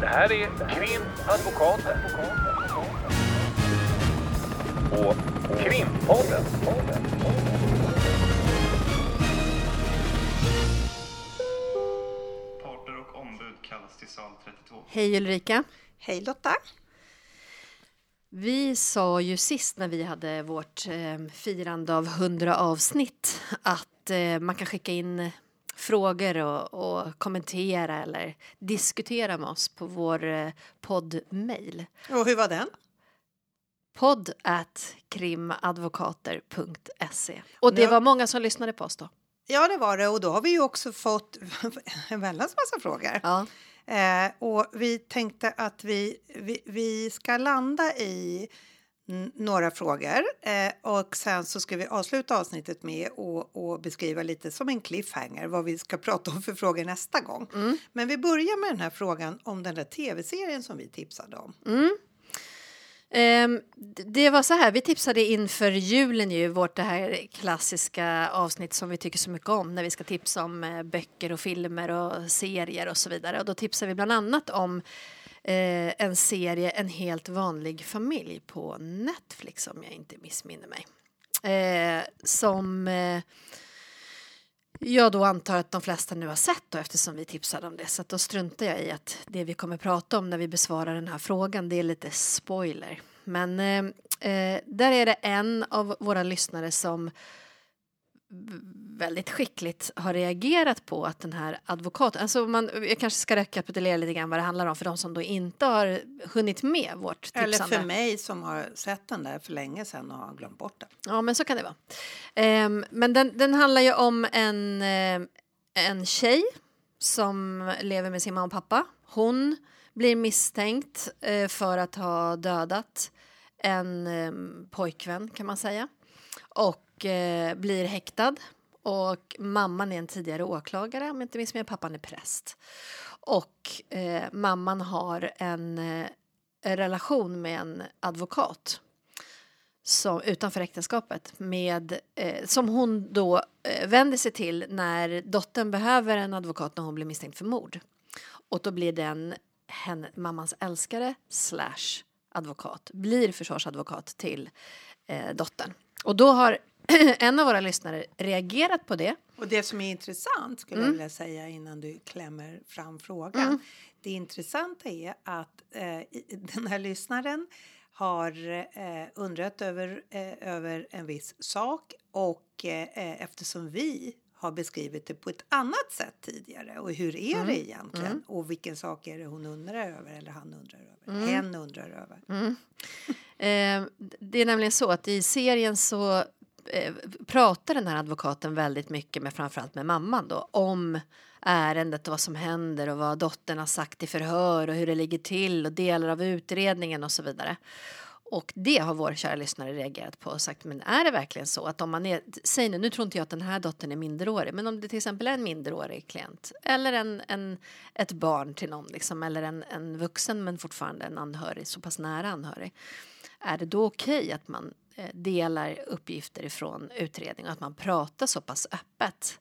Det här är Krimadvokaten. Och Krimpodden. Parter och ombud kallas till sal 32. Hej Ulrika! Hej Lotta! Vi sa ju sist när vi hade vårt eh, firande av 100 avsnitt att eh, man kan skicka in frågor och, och, kommentera eller diskutera med oss på vår eh, poddmail. Och hur var den? Podd at krimadvokater.se. Och det var många som lyssnade på oss då. Ja, det var det. Och då har vi ju också fått en väldans massa frågor. Ja. Eh, och vi tänkte att vi, vi, vi ska landa i några frågor eh, och sen så ska vi avsluta avsnittet med att beskriva lite som en cliffhanger vad vi ska prata om för frågor nästa gång. Mm. Men vi börjar med den här frågan om den där tv-serien som vi tipsade om. Mm. Um, det var så här, vi tipsade inför julen ju vårt det här klassiska avsnitt som vi tycker så mycket om när vi ska tipsa om uh, böcker och filmer och serier och så vidare. Och då tipsade vi bland annat om eh, en serie En helt vanlig familj på Netflix om jag inte missminner mig. Eh, som eh, jag då antar att de flesta nu har sett då, eftersom vi tipsade om det. Så då struntar jag i att det vi kommer prata om när vi besvarar den här frågan, det är lite spoiler. Men eh, eh där är det en av våra lyssnare som väldigt skickligt har reagerat på att den här advokaten, alltså man, jag kanske ska rekapitulera lite grann vad det handlar om för de som då inte har hunnit med vårt tipsande. Eller för mig som har sett den där för länge sedan och har glömt bort den. Ja men så kan det vara. Um, men den, den handlar ju om en, uh, en tjej som lever med sin mamma och pappa. Hon blir misstänkt uh, för att ha dödat en um, pojkvän kan man säga. Och eh, blir häktad. Och mamman är en tidigare åklagare, om jag inte minns mig, pappan är präst. Och eh, mamman har en eh, relation med en advokat som, utanför äktenskapet med, eh, som hon då eh, vänder sig till när dottern behöver en advokat när hon blir misstänkt för mord. Och då blir den henne, mammans älskare slash advokat, blir försvarsadvokat till eh, dottern. Och då har en av våra lyssnare reagerat på det. Och det som är intressant skulle mm. jag vilja säga innan du klämmer fram frågan. Mm. Det intressanta är att eh, den här lyssnaren har eh, undrat över, eh, över en viss sak och eh, eftersom vi har beskrivit det på ett annat sätt tidigare och hur är mm. det egentligen mm. och vilken sak är det hon undrar över eller han undrar över, mm. hen undrar över. Mm. eh, det är nämligen så att i serien så Eh, pratar den här advokaten väldigt mycket med framförallt med mamman då om ärendet och vad som händer och vad dottern har sagt i förhör och hur det ligger till och delar av utredningen och så vidare. Och det har vår kära lyssnare reagerat på och sagt, men är det verkligen så att om man är, säg nu, nu tror inte jag att den här dottern är minderårig, men om det till exempel är en minderårig klient eller en, en, ett barn till någon liksom, eller en, en vuxen men fortfarande en anhörig, så pass nära anhörig, är det då okej okay att man Eh, delar uppgifter ifrån utredning och att man pratar så pass öppet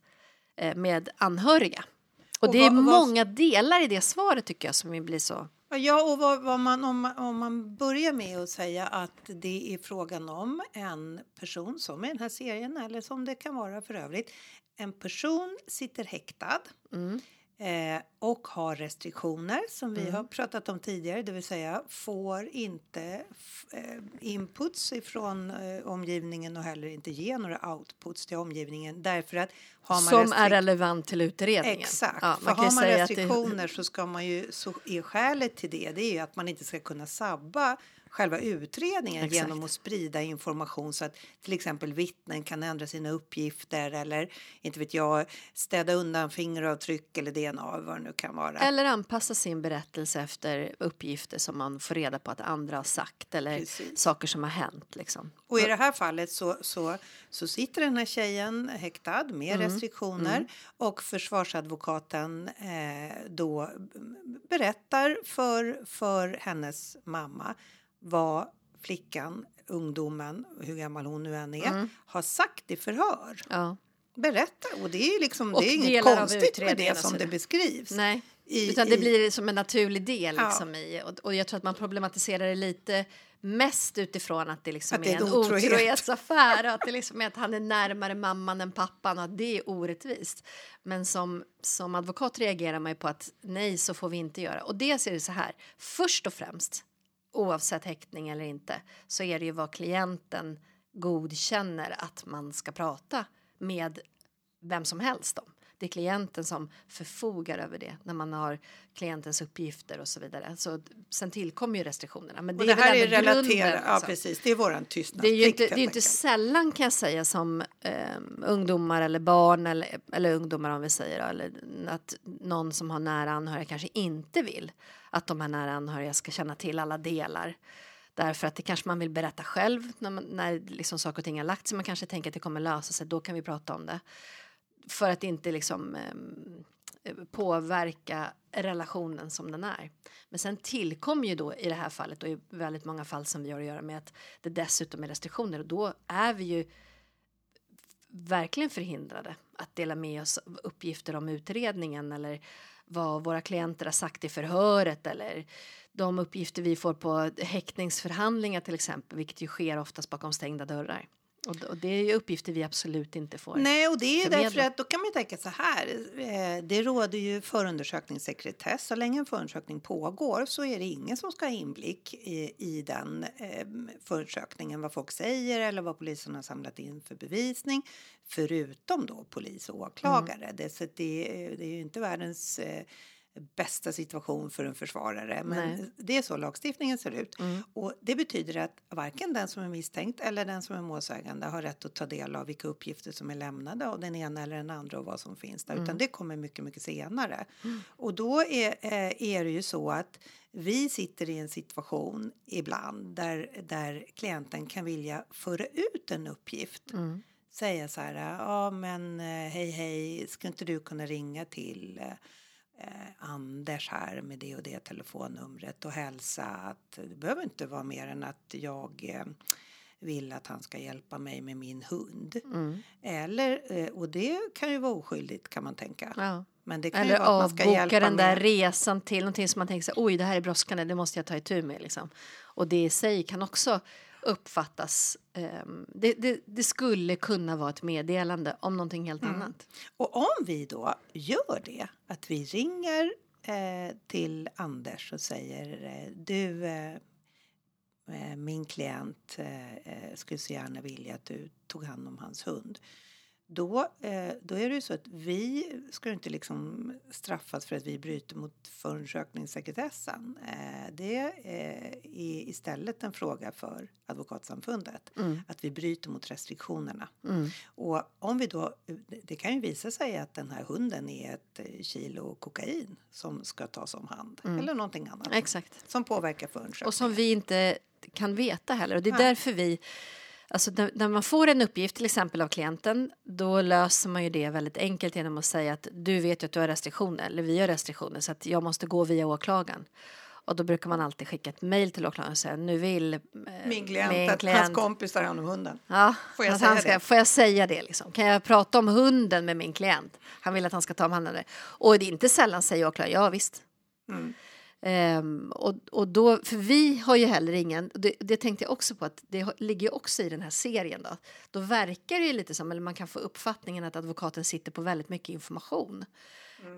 eh, med anhöriga. Och, och det är vad, många delar i det svaret tycker jag som blir så Ja, och vad, vad man, om, man, om man börjar med att säga att det är frågan om en person, som i den här serien eller som det kan vara för övrigt, en person sitter häktad. Mm. Eh, restriktioner som vi mm. har pratat om tidigare, det vill säga får inte eh, inputs ifrån eh, omgivningen och heller inte ge några outputs till omgivningen därför att har man som är relevant till utredningen. Exakt, ja, för har man restriktioner det... så ska man ju så är skälet till det, det är ju att man inte ska kunna sabba själva utredningen Exakt. genom att sprida information så att till exempel vittnen kan ändra sina uppgifter eller inte vet jag städa undan fingeravtryck eller DNA vad det nu kan vara. Eller anpassa sin berättelse efter uppgifter som man får reda på att andra har sagt eller Precis. saker som har hänt liksom. Och i det här fallet så, så, så sitter den här tjejen häktad med mm. restriktioner mm. och försvarsadvokaten eh, då berättar för, för hennes mamma vad flickan, ungdomen, hur gammal hon nu än är, mm. har sagt i förhör. Ja. Berätta, och det är, liksom, det är inget konstigt med det som det beskrivs. Nej. i, Utan det i- blir som en naturlig del Ja. liksom i, och, och jag tror att man problematiserar det lite mest utifrån att det liksom Att det är är en otrohet. otrohetsaffär och att det liksom är att han är närmare mamman än pappan och att det är orättvist. Men som, som advokat reagerar man ju på att nej, så får vi inte göra. Och det ser det så här, först och främst, oavsett häktning eller inte, så är det ju vad klienten godkänner att man ska prata med vem som helst om. Det är klienten som förfogar över det när man har klientens uppgifter och så vidare. Så sen tillkommer ju restriktionerna. Men det, det är här är relaterat, ja liksom. precis, det är våran Det är tystnadsplikt. ju inte, det är inte sällan kan jag säga som eh, ungdomar eller barn eller, eller ungdomar om vi säger då, eller att någon som har nära anhöriga kanske inte vill att de här nära anhöriga ska känna till alla delar. Därför att det kanske man vill berätta själv när, man, när liksom saker och ting har lagt sig. Man kanske tänker att det kommer lösa sig, då kan vi prata om det. För att inte liksom eh, påverka relationen som den är. Men sen tillkommer ju då i det här fallet och i väldigt många fall som vi har att göra med att det dessutom är restriktioner och då är vi ju verkligen förhindrade att dela med oss av uppgifter om utredningen eller vad våra klienter har sagt i förhöret eller de uppgifter vi får på häktningsförhandlingar till exempel, vilket ju sker oftast bakom stängda dörrar. Och, och det är ju uppgifter vi absolut inte får. Nej, och det är ju förmedla. därför att då kan man ju tänka så här. Eh, det råder ju förundersökningssekretess. Så länge en förundersökning pågår så är det ingen som ska ha inblick i, i den eh, förundersökningen. Vad folk säger eller vad polisen har samlat in för bevisning. Förutom då polis och åklagare. Det, så det, är- det är ju inte världens eh, bästa situation för en försvarare. Men Nej. det är så lagstiftningen ser ut. Mm. Och det betyder att varken den som är misstänkt eller den som är målsägande har rätt att ta del av vilka uppgifter som är lämnade av den ena eller den andra och vad som finns där. Utan det kommer mycket, mycket senare. Och då är, eh, är det ju så att vi sitter i en situation ibland där, där klienten kan vilja föra ut en uppgift. Mm. Säga så här, ja men eh, hej hej, ska inte du kunna ringa till eh, Anders här med det och det telefonnumret och hälsa att det behöver inte vara mer än att jag eh, vill att han ska hjälpa mig med min hund. Mm. Eller, eh, och det kan ju vara oskyldigt kan man tänka. Ja. Men det kan Eller ju vara att man ska avboka hjälpa den där med. resan till någonting som man tänker sig, oj det här är brådskande, det måste jag ta itu med liksom. Och det i sig kan också uppfattas, ehm, det, det, det skulle kunna vara ett meddelande om någonting helt Mm. annat. Och om vi då gör det, att vi ringer eh, till Anders och säger eh, du, eh, eh, min klient eh, eh, skulle så gärna vilja att du tog hand om hans hund. Då, eh, då är det ju så att vi ska inte liksom straffas för att vi bryter mot förundersökningssekretessen. Eh, det eh, är istället en fråga för Advokatsamfundet. Mm. Att vi bryter mot restriktionerna. Mm. Och om vi då, det- kan ju visa sig att den här hunden är ett kilo kokain som ska tas om hand. Eller någonting annat Exakt. som påverkar förundersökningen. Och som vi inte kan veta heller. Och det är Nej. därför vi, alltså när, man får en uppgift till exempel av klienten, då löser man ju det väldigt enkelt genom att säga att du vet ju att du har restriktioner, eller vi har restriktioner, så att jag måste gå via åklagaren. Och då brukar man alltid skicka ett mejl till åklagaren och säga nu vill eh, Min klient, min att klient hans kompis tar hand om hunden. Ja, Får jag säga ska, det? Får jag säga det liksom? Kan jag prata om hunden med min klient? Han vill att han ska ta hand om det. Och det är inte sällan säger åklagaren ja visst. Mm. Ehm, och, och då, för vi har ju heller ingen, det, det tänkte jag också på att det ligger också i den här serien då. Då verkar det ju lite som, eller man kan få uppfattningen att advokaten sitter på väldigt mycket information.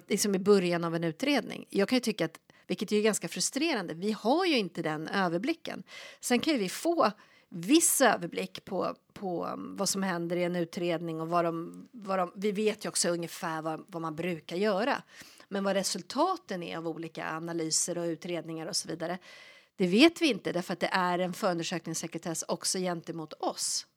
Liksom i början av en utredning. Jag kan ju tycka att, vilket är ganska frustrerande, vi har ju inte den överblicken. Sen kan ju vi få viss överblick på, på um, vad som händer i en utredning och vad de, vad de, vi vet ju också ungefär vad, vad man brukar göra. Men vad resultaten är av olika analyser och utredningar och så vidare, det vet vi inte därför att det är en förundersökningssekretess också gentemot oss.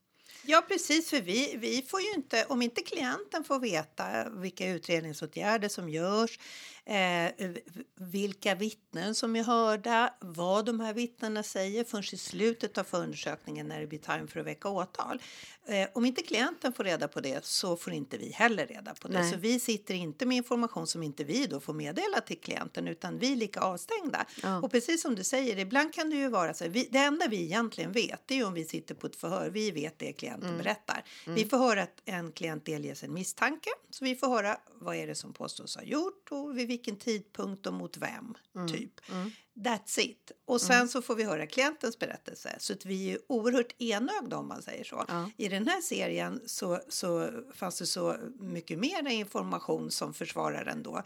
Ja, precis. För vi, vi får ju inte, om inte klienten får veta vilka utredningsåtgärder som görs, eh, vilka vittnen som är hörda, vad de här vittnena säger förrän i slutet av förundersökningen när det blir time för att väcka åtal. Eh, om inte klienten får reda på det så får inte vi heller reda på det. Nej. Så vi sitter inte med information som inte vi då får meddela till klienten utan vi är lika avstängda. Ja. Och precis som du säger, ibland kan det ju vara så här, vi, det enda vi egentligen vet det är ju om vi sitter på ett förhör, vi vet det klienten berättar. Vi får höra att en klient delges en misstanke, så vi får höra vad är det som påstås ha gjort och vi vilken tidpunkt och mot vem. Mm. Typ. That's it. Och sen så får vi höra klientens berättelse. Så att vi är oerhört enögda om man säger så. Ja. I den här serien så, så fanns det så mycket mer information som försvararen då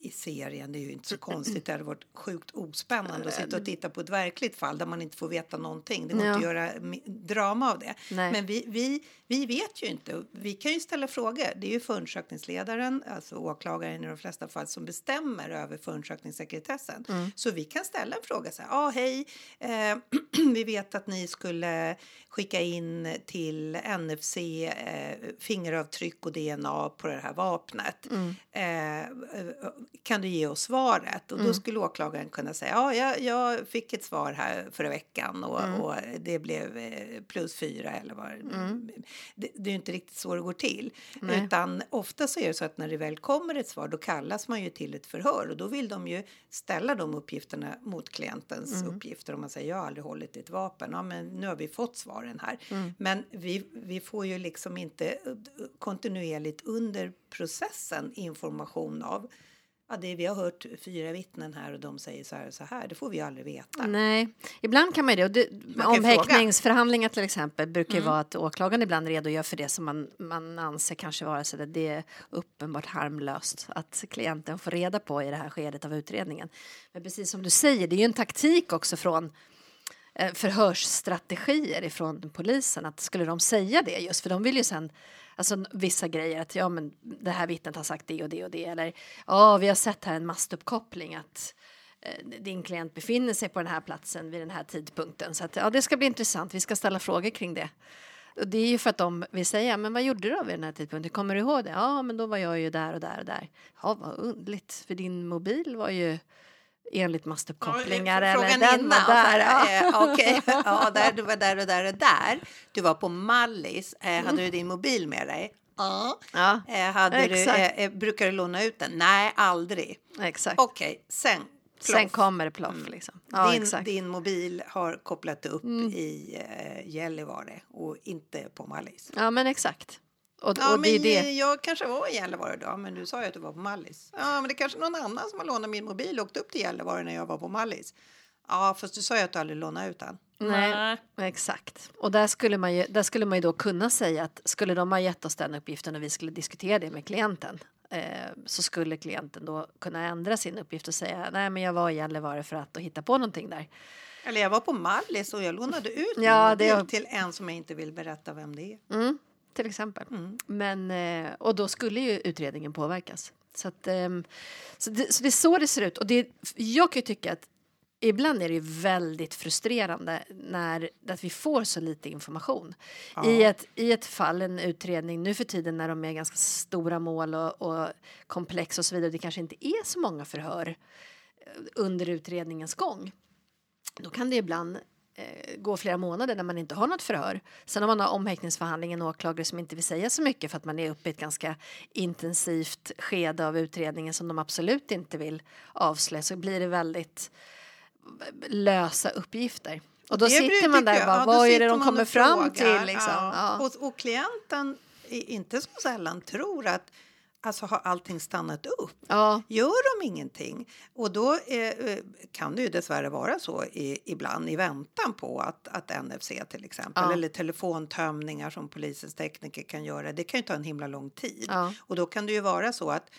i serien. Det är ju inte så konstigt. Det hade varit sjukt ospännande att sitta och titta på ett verkligt fall där man inte får veta någonting. Det går Ja. inte att göra drama av det. Nej. Men vi, vi, vi vet ju inte. Vi kan ju ställa frågor. Det är ju förundersökningsledaren, alltså åklagaren i de flesta fall, som bestämmer över förundersökningssekretessen. Mm. Så vi kan ställa en fråga så här. Ja, hej. Eh, vi vet att ni skulle skicka in till NFC eh, fingeravtryck och DNA på det här vapnet. Mm. Eh, kan du ge oss svaret? Och då Mm. skulle åklagaren kunna säga ja, jag, jag fick ett svar här förra veckan och, Mm. och det blev eh, plus fyra eller vad det, det är ju inte riktigt så det går till. Nej. Utan ofta så är det så att när det väl kommer ett svar då kallas man ju till ett förhör och då vill de ju ställa de uppgifterna mot klientens Mm. uppgifter. Om man säger jag har aldrig hållit ett vapen, ja men nu har vi fått svaren här. Mm. Men vi, vi får ju liksom inte kontinuerligt under processen information av Ja, det, vi har hört fyra vittnen här och de säger så här och så här. Det får vi ju aldrig veta. Nej, ibland kan man ju det. Om häktningsförhandlingar till exempel brukar ju Mm. vara att åklagaren ibland redogör för det som man, man anser kanske vara så att det är uppenbart harmlöst att klienten får reda på i det här skedet av utredningen. Men precis som du säger, det är ju en taktik också från eh, förhörsstrategier ifrån polisen att skulle de säga det just för de vill ju sen alltså vissa grejer att ja men det här vittnet har sagt det och det och det eller ja vi har sett här en mastuppkoppling att eh, din klient befinner sig på den här platsen vid den här tidpunkten. Så att ja det ska bli intressant. Vi ska ställa frågor kring det. Och det är ju för att de vill säga men vad gjorde du då vid den här tidpunkten? Kommer du ihåg det? Ja men då var jag ju där och där och där. Ja vad underligt för din mobil var ju enligt mastuppkopplingar Ja, eller frågan den innan, där så ja. eh, Okej, ja, där, du var där och där och där. Du var på Mallis. Eh, hade du din mobil med dig? Ja. ja Eh, hade du, Exakt. eh, brukar du låna ut den? Nej, aldrig. exakt Okej, sen. sen ploff. kommer det ploff liksom ja din, exakt din mobil har kopplat upp i eh, Gällivare och inte på Mallis. ja men exakt och, Ja, och det men det eh, jag kanske var i Gällivare då, men du sa ju att du var på Mallis. Ja, men det är kanske någon annan som har lånat min mobil och åkt upp till Gällivare när jag var på Mallis. Ja, fast du sa ju att du aldrig lånade ut den. Nej, exakt. Och där skulle, man ju, där skulle man ju då kunna säga att skulle de ha gett oss den uppgiften och vi skulle diskutera det med klienten eh, så skulle klienten då kunna ändra sin uppgift och säga nej men jag var i Gällivare för att och hitta på någonting där. Eller jag var på Mallis och jag lånade ut Ja, det- till en som jag inte vill berätta vem det är. Mm, till exempel. Men, eh, och då skulle ju utredningen påverkas. Så, att, ehm, så, det, så det är så det ser ut. Och det, jag kan ju tycka att ibland är det väldigt frustrerande när att vi får så lite information. I, ett, I ett fall, en utredning, nu för tiden när de är ganska stora mål och, och komplex och så vidare, det kanske inte är så många förhör eh, under utredningens gång. Då kan det ibland gå flera månader när man inte har något förhör. Sen om man har omhäktningsförhandling, en åklagare som inte vill säga så mycket för att man är uppe i ett ganska intensivt skede av utredningen som de absolut inte vill avslöja så blir det väldigt lösa uppgifter. Och då Det sitter man där bara, Ja, vad är det de kommer fram frågar. till liksom? Ja. Ja. Och, och klienten inte så sällan tror att alltså har allting stannat upp. Ja. Gör de ingenting? Och då eh, eh, kan det ju dessvärre vara så i, ibland i väntan på att, att NFC till exempel Ja. eller telefontömningar som polisens tekniker kan göra. Det kan ju ta en himla lång tid. Ja. Och då kan det ju vara så att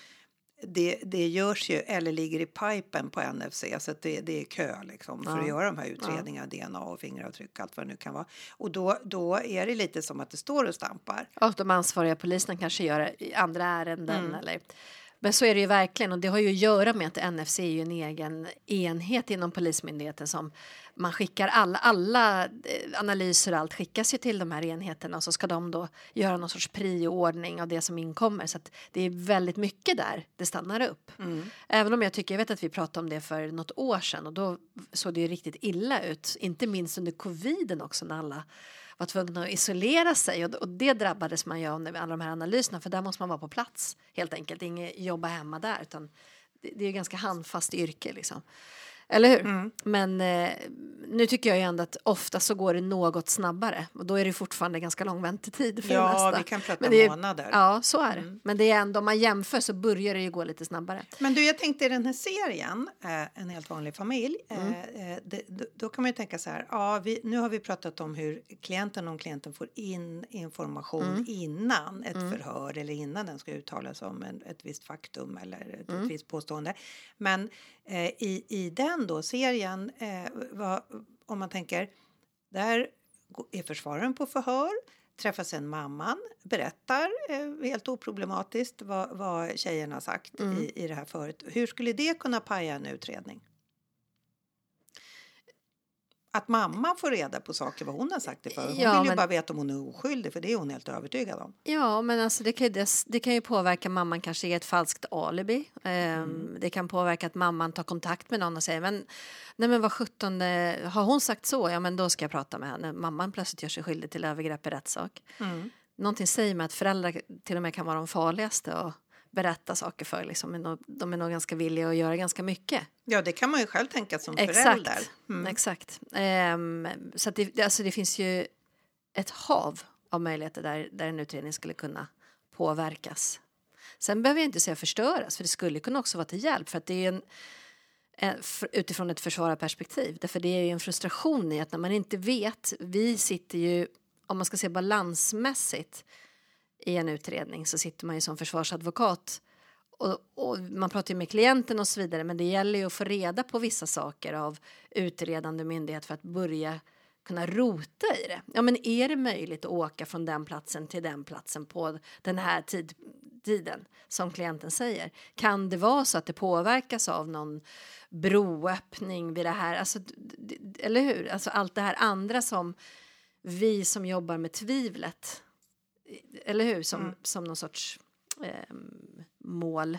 det, det görs ju eller ligger i pipen på NFC så att det, det är kö liksom för Ja. att göra de här utredningarna, DNA och fingeravtryck allt vad det nu kan vara. Och då, då är det lite som att det står och stampar. Och de ansvariga poliserna kanske gör det i andra ärenden. Mm. Eller. Men så är det ju verkligen och det har ju att göra med att NFC är ju en egen enhet inom Polismyndigheten som man skickar alla, alla eh, analyser och allt skickas ju till de här enheterna och så ska de då göra någon sorts prioordning av det som inkommer så att det är väldigt mycket där det stannar upp. Även om jag tycker, jag vet att vi pratade om det för något år sedan och då såg det ju riktigt illa ut, inte minst under coviden också när alla var tvungna att isolera sig och, och det drabbades man ju av med alla de här analyserna för där måste man vara på plats helt enkelt, inget jobba hemma där utan det, det är ju ganska handfast yrke liksom. Eller hur? Mm. Men eh, nu tycker jag ju ändå att ofta så går det något snabbare och då är det fortfarande ganska lång väntetid för det Ja, mesta. vi kan prata Men det är- månader. Ja, så är det. Men det är ändå, om man jämför så börjar det ju gå lite snabbare. Men du, jag tänkte i den här serien, eh, En helt vanlig familj, Mm. eh, eh, det, då- kan man ju tänka så här, ja, vi, nu har vi pratat om hur klienten om klienten får in information Mm. innan ett förhör eller innan den ska uttalas om en, ett visst faktum eller ett, Mm. ett visst påstående. Men eh, i, i den då serien, eh, vad, om man tänker, där är försvararen på förhör, träffar sen mamman, berättar eh, helt oproblematiskt vad, vad tjejen har sagt Mm. i, i det här förut. Hur skulle det kunna paja en utredning? Att mamma får reda på saker vad hon har sagt i förhör. Hon Ja, vill ju men- bara veta om hon är oskyldig för det är hon helt övertygad om. Ja, men alltså det, kan ju, det, det kan ju påverka mamman kanske ge ett falskt alibi. Ehm, Det kan påverka att mamman tar kontakt med någon och säger men, nej men vad sjutton, har hon sagt så? Ja men då ska jag prata med henne. Mamman plötsligt gör sig skyldig till övergrepp i rättssak. Mm. Någonting säger mig att föräldrar till och med kan vara de farligaste att berätta saker för. Liksom. Men de- är nog ganska villiga att göra ganska mycket. Ja, det kan man ju själv tänka som Exakt. förälder. Mm. Exakt. Ehm, så det, alltså det finns ju ett hav av möjligheter där, där en utredning skulle kunna påverkas. Sen behöver jag inte säga förstöras, för det skulle kunna också vara till hjälp. För att det är en, utifrån ett försvararperspektiv. Därför det är ju en frustration i att när man inte vet, vi sitter ju, om man ska se balansmässigt i en utredning så sitter man ju som försvarsadvokat och, och man pratar ju med klienten och så vidare men det gäller ju att få reda på vissa saker av utredande myndighet för att börja kunna rota i det. Ja men är det möjligt att åka från den platsen till den platsen på den här tid, tiden som klienten säger? Kan det vara så att det påverkas av någon broöppning vid det här? Alltså, eller hur? Alltså allt det här andra som vi som jobbar med tvivlet eller hur? Som, som någon sorts ehm, mål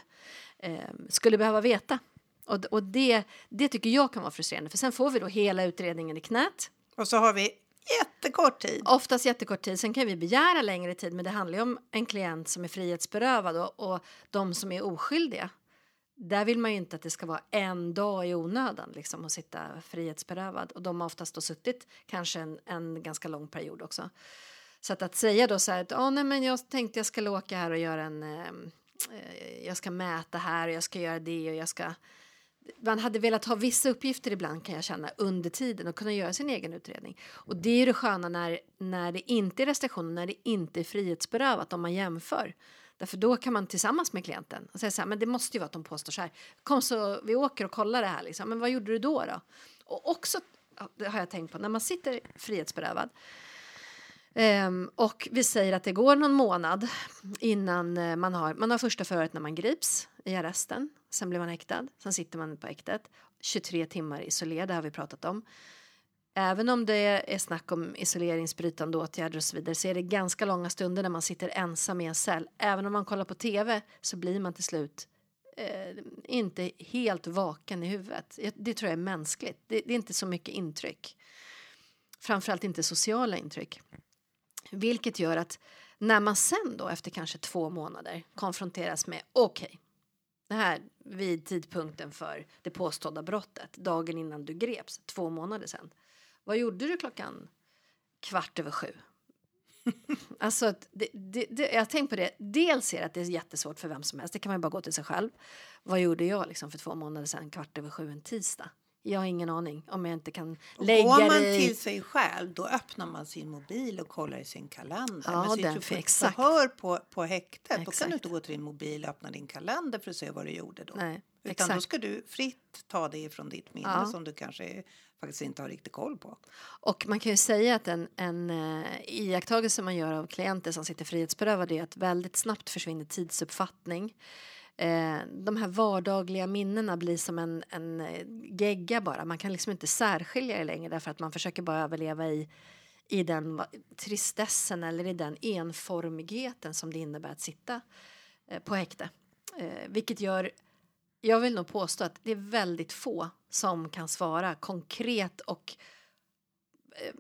ehm, skulle behöva veta. Och, och det, det tycker jag kan vara frustrerande för sen får vi då hela utredningen i knät. Och så har vi jättekort tid. Oftast jättekort tid. Sen kan vi begära längre tid men det handlar ju om en klient som är frihetsberövad och, och de som är oskyldiga. Där vill man ju inte att det ska vara en dag i onödan liksom att sitta frihetsberövad och de har oftast då suttit kanske en, en ganska lång period också. Så att, att säga då så här att oh, nej, men jag tänkte jag ska åka här och göra en eh, eh, jag ska mäta här och jag ska göra det och jag ska man hade velat ha vissa uppgifter ibland kan jag känna under tiden och kunna göra sin egen utredning. Och det är ju det sköna när, när det inte är restriktioner, när det inte är frihetsberövat om man jämför. Därför då kan man tillsammans med klienten och säga så här, men det måste ju vara att de påstår så här. Kom så vi åker och kollar det här liksom. Men vad gjorde du då då? Och också, det har jag tänkt på, när man sitter frihetsberövad Um, och vi säger att det går någon månad innan eh, man har, man har första förhöret när man grips i arresten. Sen blir man häktad. Sen sitter man på häktet. 23 timmar isolerade har vi pratat om. Även om det är snack om isoleringsbrytande åtgärder och så vidare så är det ganska långa stunder när man sitter ensam i en cell. Även om man kollar på tv så blir man till slut eh, inte helt vaken i huvudet. Det tror jag är mänskligt. Det, det är inte så mycket intryck. Framförallt inte sociala intryck. Vilket gör att när man sen då efter kanske två månader konfronteras med okej, det här vid tidpunkten för det påstådda brottet, dagen innan du greps, två månader sen. Vad gjorde du klockan kvart över sju? alltså, det, det, det, jag tänkt på det. Dels är det att det är jättesvårt för vem som helst. Det kan man bara gå till sig själv. Vad gjorde jag liksom för två månader sedan, kvart över sju en tisdag? Jag har ingen aning om jag inte kan Och lägga Går man det till sig själv då öppnar man sin mobil och kollar i sin kalender. Ja, Men sitter du på ett exakt. förhör på, på häktet då kan Exakt. du inte gå till din mobil och öppna din kalender för att se vad du gjorde då. Nej, Utan då exakt. ska du fritt ta det ifrån ditt minne Ja. som du kanske faktiskt inte har riktigt koll på. Och man kan ju säga att en, en uh, iakttagelse man gör av klienter som sitter frihetsberövade är att väldigt snabbt försvinner tidsuppfattning. Eh, de här vardagliga minnena blir som en, en eh, gegga bara. Man kan liksom inte särskilja det längre därför att man försöker bara överleva i, i den tristessen eller i den enformigheten som det innebär att sitta eh, på häkte. Eh, vilket gör jag vill nog påstå att det är väldigt få som kan svara konkret och eh,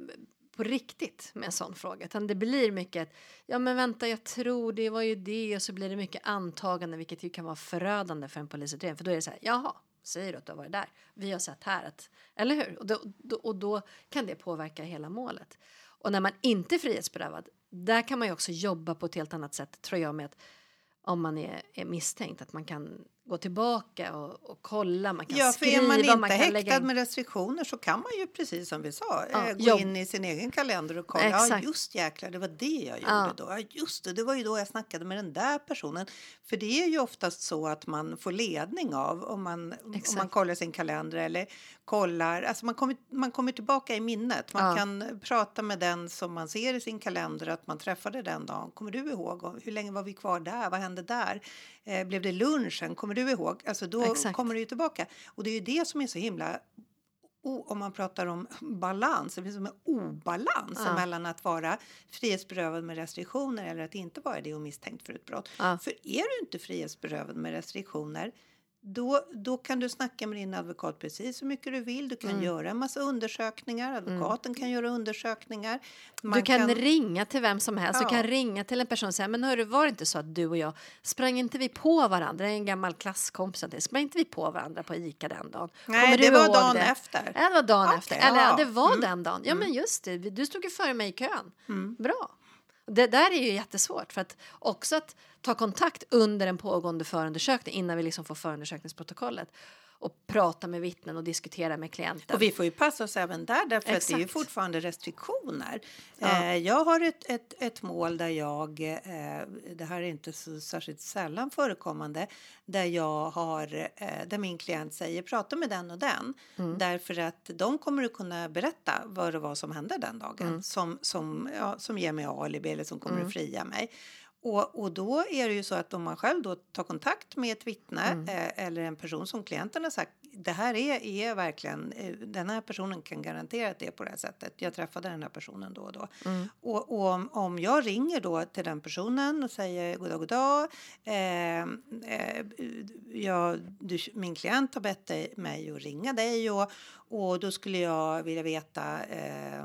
på riktigt med en sån fråga. Utan det blir mycket, ja men vänta jag tror det var ju det och så blir det mycket antagande vilket ju kan vara förödande för en polisutredning. För då är det så här, jaha, säger du att du har varit där. Vi har sett här att, eller hur? Och då, då, och då kan det påverka hela målet. Och när man inte är frihetsberövad, där kan man ju också jobba på ett helt annat sätt tror jag med att om man är, är misstänkt att man kan gå tillbaka och, och kolla, man kan Ja, för skriva, är man inte man häktad lägga med restriktioner så kan man ju precis som vi sa Ja, eh, gå jobb. in i sin egen kalender och kolla. Ja, Exakt. just jäklar, det var det jag gjorde Ja. då. Ja, just det, det var ju då jag snackade med den där personen. För det är ju oftast så att man får ledning av om man, om man kollar sin kalender eller kollar. Alltså man kommer, man kommer tillbaka i minnet. Man Ja. kan prata med den som man ser i sin kalender att man träffade den dagen. Kommer du ihåg? Hur länge var vi kvar där? Vad hände där? Eh, blev det lunchen? Kommer du ihåg? Alltså då Exakt. kommer det ju tillbaka. Och det är ju det som är så himla om man pratar om balans, det finns en obalans Ja. mellan att vara frihetsberövad med restriktioner eller att inte vara det och misstänkt för ett brott. Ja. För är du inte frihetsberövad med restriktioner då, då kan du snacka med din advokat precis hur mycket du vill. Du kan Mm. göra en massa undersökningar. Advokaten kan göra undersökningar. Man Du kan, ringa till vem som helst. Ja. Du kan ringa till en person och säga men hörru, var det inte så att du och jag sprang inte vi på varandra? Det en gammal klasskompis till sprang inte vi på varandra på Ica den dagen? Nej, Kommer det var dagen det? efter. Ja, det var dagen Okej, efter. Eller ja, det var Mm. den dagen. Ja, men just det. Du stod ju före mig i kön. Mm. Bra. Det där är ju jättesvårt för att också att ta kontakt under en pågående förundersökning innan vi liksom får förundersökningsprotokollet och prata med vittnen och diskutera med klienten. Och vi får ju passa oss även där därför att det är fortfarande restriktioner. Ja. Eh, jag har ett, ett, ett mål där jag, eh, det här är inte så särskilt sällan förekommande, där jag har, eh, där min klient säger prata med den och den. Mm. Därför att de kommer att kunna berätta vad det var som hände den dagen Mm. som, som, ja, som ger mig alibi eller som kommer att fria mig. Och, och då är det ju så att om man själv då tar kontakt med ett vittne Mm. eh, eller en person som klienten har sagt det här är, är verkligen, eh, den här personen kan garantera att det är på det här sättet. Jag träffade den här personen då och då. Mm. Och, och om, om jag ringer då till den personen och säger god dag, god dag. Eh, eh, jag, du, min klient har bett dig, mig att ringa dig och, och då skulle jag vilja veta, eh,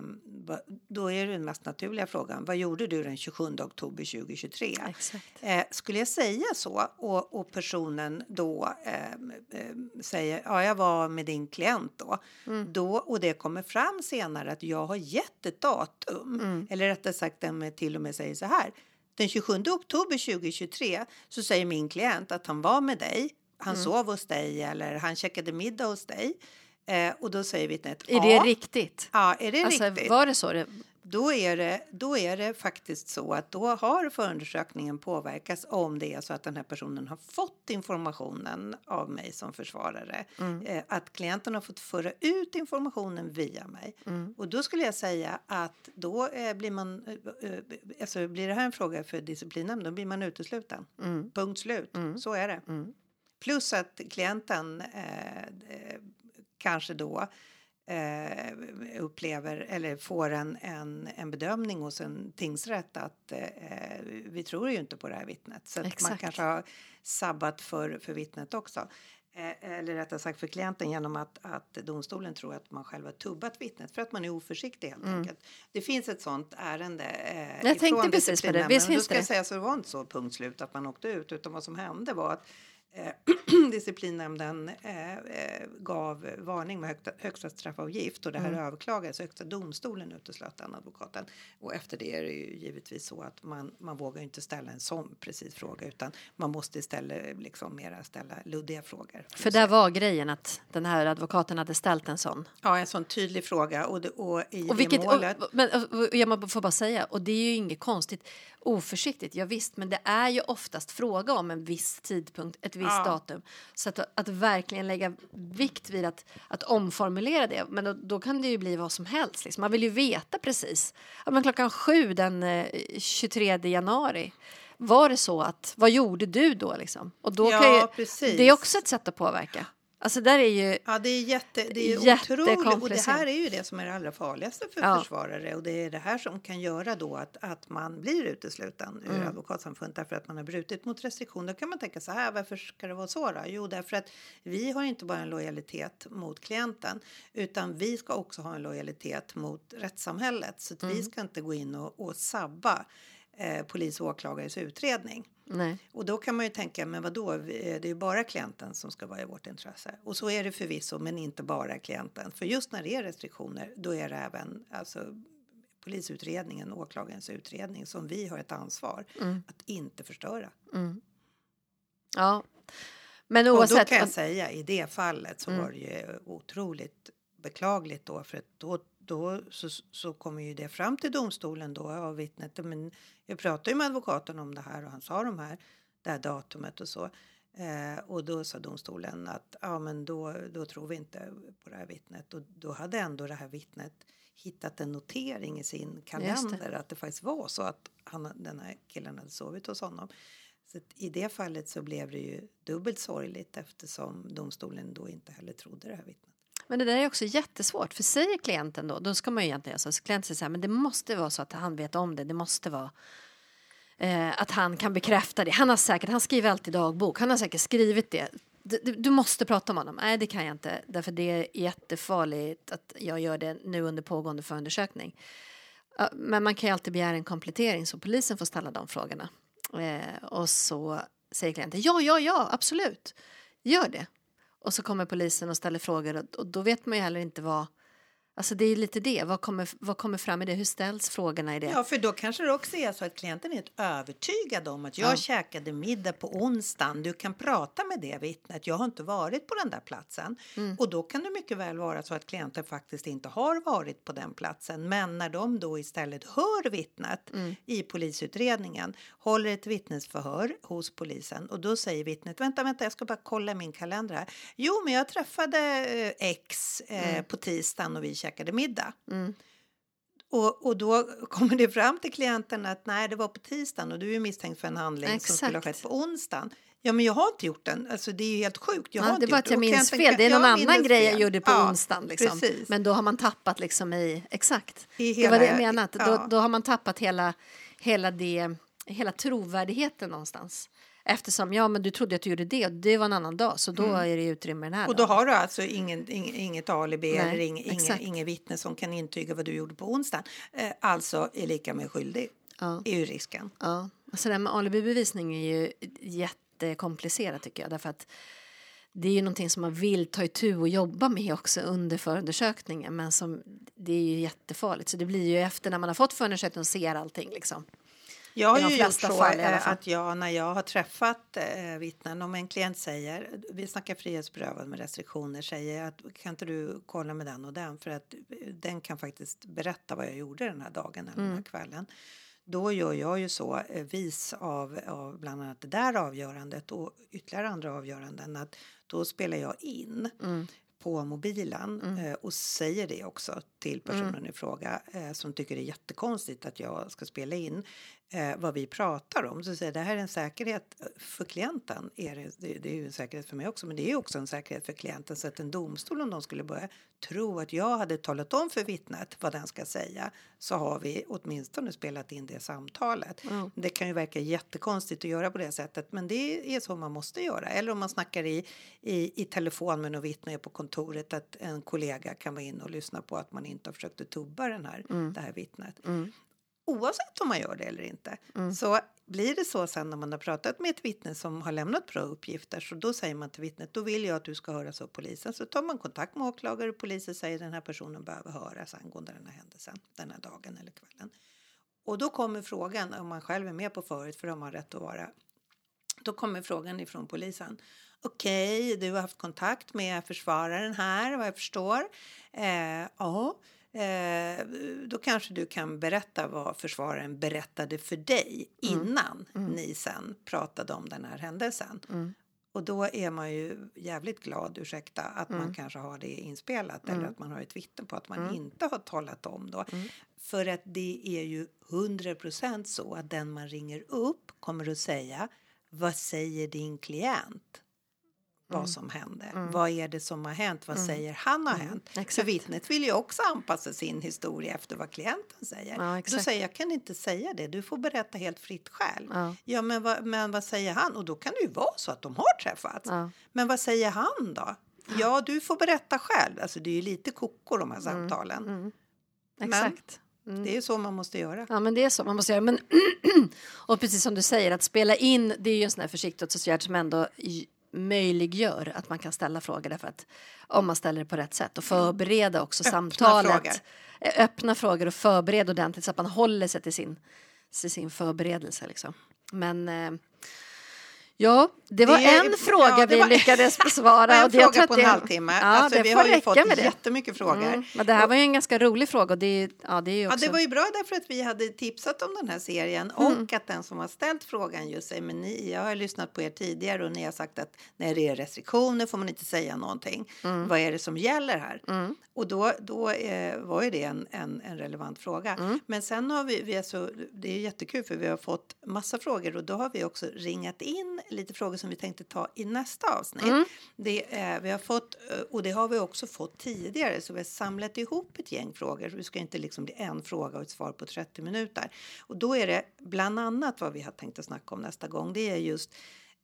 då är det den mest naturliga frågan, vad gjorde du den 27 oktober 2023? Exakt. Eh, skulle jag säga så och, och personen då eh, eh, säger ja, jag var med din klient då, då och det kommer fram senare att jag har gett ett datum eller rättare sagt den till och med säger så här. Den 27 oktober 2023 så säger min klient att han var med dig. Han sov hos dig eller han checkade middag hos dig. Eh, och då säger vittnet Är det ja. riktigt? Ja, är det Alltså, riktigt? var det så? Det, Då är, det, då är det faktiskt så att då har förundersökningen påverkats om det är så att den här personen har fått informationen av mig som försvarare. Eh, att klienten har fått föra ut informationen via mig. Och då skulle jag säga att då eh, blir man, eh, alltså blir det här en fråga för disciplinnämnden, då blir man utesluten. Punkt slut. Så är det. Plus att klienten kanske då eh, upplever eller får en, en, en bedömning hos en tingsrätt att eh, vi tror ju inte på det här vittnet. Så man kanske har sabbat för, för vittnet också. Eh, eller rättare sagt för klienten genom att, att domstolen tror att man själv har tubbat vittnet för att man är oförsiktig helt enkelt. Det finns ett sånt ärende. Eh, Mm. Jag tänkte precis på det. Visst då finns ska det jag det? säga så det var inte så punkt slut att man åkte ut utan vad som hände var att eh, disciplinnämnden eh, eh, gav varning med högsta, högsta straffavgift och det här Mm. överklagades. Högsta domstolen uteslöt den advokaten. Och efter det är det ju givetvis så att man, man vågar inte ställa en sån precis fråga utan man måste istället liksom mera ställa luddiga frågor. för där var grejen att den här advokaten hade ställt en sån. Ja, en sån tydlig fråga och, det, och i Och vilket, målet. och, men, och jag får bara säga, och det är ju inget konstigt, oförsiktigt, ja visst, men det är ju oftast fråga om en viss tidpunkt, ett visst Ja. datum. Så att, att verkligen lägga vikt vid att, att omformulera det, men då, då kan det ju bli vad som helst. Liksom. Man vill ju veta precis. Ja, men klockan sju den eh, 23 januari, var det så att, vad gjorde du då liksom? Och då Ja, kan ju, precis. det är också ett sätt att påverka. Alltså där är ju, Ja, det är, jätte, det är otroligt. Och det här är ju det som är det allra farligaste för Ja. försvarare. Och det är det här som kan göra då att, att man blir utesluten ur Mm. advokatsamfundet därför att man har brutit mot restriktioner. Då kan man tänka så här, varför ska det vara så då? Jo, därför att vi har inte bara en lojalitet mot klienten utan vi ska också ha en lojalitet mot rättssamhället. Så att vi Mm. ska inte gå in och, och sabba eh, polis och åklagares utredning. Nej. Och då kan man ju tänka, men vadå, Eh, det är ju bara klienten som ska vara i vårt intresse. Och så är det förvisso, men inte bara klienten. För just när det är restriktioner, då är det även alltså, polisutredningen, åklagarens utredning som vi har ett ansvar att inte förstöra. Ja. Men Och då oavsett. kan jag säga, i det fallet så var det ju otroligt beklagligt då, för att då, då så, så kommer ju det fram till domstolen då av vittnet. Men jag pratade ju med advokaten om det här och han sa de här, det här datumet och så. Eh, och då sa domstolen att ja, men då, då tror vi inte på det här vittnet. Och då hade ändå det här vittnet hittat en notering i sin kalender att det faktiskt var så att han, den här killen hade sovit hos honom. Så I det fallet så blev det ju dubbelt sorgligt eftersom domstolen då inte heller trodde det här vittnet. Men det där är också jättesvårt. För säger klienten då, då ska man ju egentligen, säga så, klienten säger så här, men det måste vara så att han vet om det. Det måste vara eh, att han kan bekräfta det. Han har säkert, han skriver alltid dagbok, han har säkert skrivit det. Du, du- du måste prata med honom. Nej, det kan jag inte. Därför det är jättefarligt att jag gör det nu under pågående förundersökning. Men man kan ju alltid begära en komplettering så polisen får ställa de frågorna. Eh, och så säger klienten ja, ja, ja, absolut, gör det. Och så kommer polisen och ställer frågor och, och då vet man ju heller inte vad... Alltså det är lite det, vad kommer, vad kommer fram i det? Hur ställs frågorna i det? Ja, för då kanske det också är så att klienten är övertygad om att jag Ja. käkade middag på onsdagen. Du kan prata med det vittnet. Jag har inte varit på den där platsen. Mm. Och då kan det mycket väl vara så att klienten faktiskt inte har varit på den platsen. Men när de då istället hör vittnet Mm. i polisutredningen, håller ett vittnesförhör hos polisen och då säger vittnet, vänta, vänta, jag ska bara kolla min kalender här. Jo, men jag träffade eh, X eh, Mm. på tisdagen och vi käkade middag. Och, och då kommer det fram till klienten att nej, det var på tisdagen och du är misstänkt för en handling som skulle ha Exakt. skett på onsdagen. Ja, men jag har inte gjort den. Alltså, det är ju helt sjukt. Jag har Ja, inte det gjort att jag minns fel. Det är någon annan grej jag gjorde på Ja, onsdagen. Liksom. Men då har man tappat liksom i... Exakt. I det var det jag hela- menade. ja. Då, då har man tappat hela, hela, det, hela trovärdigheten någonstans. Eftersom, ja men du trodde att du gjorde det och det var en annan dag så då är det utrymme den här Mm. Och då dagen. har du alltså ingen, ing, inget alibi Nej, eller ing, inga, exakt. inget vittne som kan intyga vad du gjorde på onsdagen. Eh, alltså är lika med skyldig. Ja. är ju risken. Ja, alltså det här med alibibevisning är ju jättekomplicerat tycker jag. Därför att det är ju någonting som man vill ta itu och jobba med också under förundersökningen. Men som, det är ju jättefarligt. Så det blir ju efter när man har fått förundersökningen och ser allting liksom. Jag har ju gjort så eh, att jag när jag har träffat eh, vittnen, om en klient säger, vi snackar frihetsberövad med restriktioner, säger att kan inte du kolla med den och den för att eh, den kan faktiskt berätta vad jag gjorde den här dagen eller den Mm. här kvällen. Då gör jag ju så, eh, vis av, av bland annat det där avgörandet och ytterligare andra avgöranden, att då spelar jag in Mm. på mobilen eh, och säger det också till personen i fråga eh, som tycker det är jättekonstigt att jag ska spela in eh, vad vi pratar om. Så säger det här är en säkerhet för klienten. Är det, det, det är ju en säkerhet för mig också, men det är också en säkerhet för klienten. Så att en domstol om de skulle börja tro att jag hade talat om för vittnet vad den ska säga så har vi åtminstone spelat in det samtalet. Det kan ju verka jättekonstigt att göra på det sättet, men det är så man måste göra. Eller om man snackar i, i, i telefon med någon vittne på kontoret att en kollega kan vara inne och lyssna på att man inte har försökt att tubba den här, det här vittnet. Oavsett om man gör det eller inte. Så blir det så sen när man har pratat med ett vittne som har lämnat bra uppgifter så då säger man till vittnet då vill jag att du ska höras av polisen. Så tar man kontakt med åklagare och polisen säger den här personen behöver höras angående den här händelsen den här dagen eller kvällen. Och då kommer frågan om man själv är med på förut för de har rätt att vara. Då kommer frågan ifrån polisen. Okej, du har haft kontakt med försvararen här vad jag förstår. Eh, ja, eh, då kanske du kan berätta vad försvararen berättade för dig innan ni sen pratade om den här händelsen. Och då är man ju jävligt glad, ursäkta, att man kanske har det inspelat eller att man har ett vittne på att man inte har talat om då. För att det är ju 100% så att den man ringer upp kommer att säga vad säger din klient? Vad som hände. Vad är det som har hänt? Vad säger han har hänt? För Exakt. vittnet vill ju också anpassa sin historia efter vad klienten säger. Ja, Då säger jag kan inte säga det. Du får berätta helt fritt själv. Ja. Ja, men, vad, men vad säger han? Och då kan det ju vara så att de har träffats. Ja. Men vad säger han då? Ja, du får berätta själv. Alltså det är ju lite koko de här samtalen. Exakt. Det är så man måste göra. Ja, men det är så man måste göra. Men och precis som du säger, att spela in, det är ju en sån här försiktighetsåtgärd som ändå möjliggör att man kan ställa frågor därför att om man ställer det på rätt sätt och förbereda också Öppna samtalet. frågor. Eh, Öppna frågor och förbereda ordentligt så att man håller sig till sin, till sin förberedelse. Liksom. Men eh, ja, det var Det är- en fråga ja, vi var- lyckades besvara. en och det, fråga på en det- halvtimme. Ja, alltså, vi har ju fått med det. jättemycket frågor. Mm, men det här var ju en ganska rolig fråga och det ja, det är ju Ja, också... det var ju bra därför att vi hade tipsat om den här serien och att den som har ställt frågan just säger men ni, jag har lyssnat på er tidigare och ni har sagt att när det är restriktioner får man inte säga någonting. Vad är det som gäller här? Och då, då eh, var ju det en, en, en relevant fråga. Men sen har vi, vi alltså, det är jättekul för vi har fått massa frågor och då har vi också ringat in lite frågor som vi tänkte ta i nästa avsnitt. Det, eh, vi har fått, eh, och det har vi också fått tidigare så vi har samlat ihop ett gäng frågor. Det ska inte liksom bli en fråga och ett svar på 30 minuter. Och då är det bland annat vad vi har tänkt att snacka om nästa gång. Det är just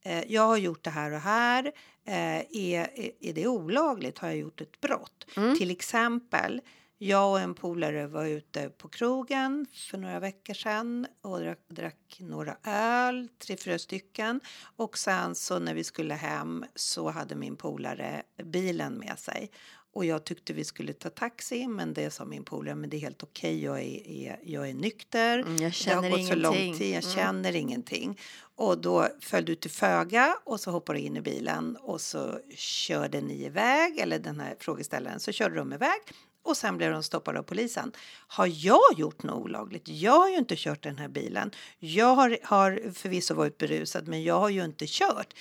eh, jag har gjort det här och här. Eh, är, är, det olagligt? Har jag gjort ett brott? Till exempel, jag och en polare var ute på krogen för några veckor sedan och drack, drack några öl, tre, fyra stycken. Och sen så när vi skulle hem så hade min polare bilen med sig. Och jag tyckte vi skulle ta taxi, men det sa min polare, men det är helt okej, jag, är, är, jag är nykter. Mm, jag det har känner gått så lång ingenting. tid, jag Mm. känner ingenting. Och då föll du till föga och så hoppade du in i bilen och så körde ni iväg, eller den här frågeställaren, så körde de iväg och sen blev de stoppade av polisen. Har jag gjort något olagligt? Jag har ju inte kört den här bilen. Jag har, har förvisso varit berusad, men jag har ju inte kört.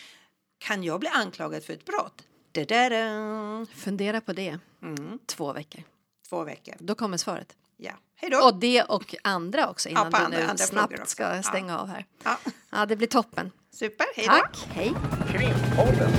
Kan jag bli anklagad för ett brott? Da-da-da. Fundera på det. Mm, Två veckor. två veckor. Då kommer svaret. Ja, hej då. Och det och andra också innan du andra- nu andra frågor snabbt också. ska Ja. stänga av här. Ja, Ja, det blir toppen. super, hej då. Tack, hej. Krimpodden.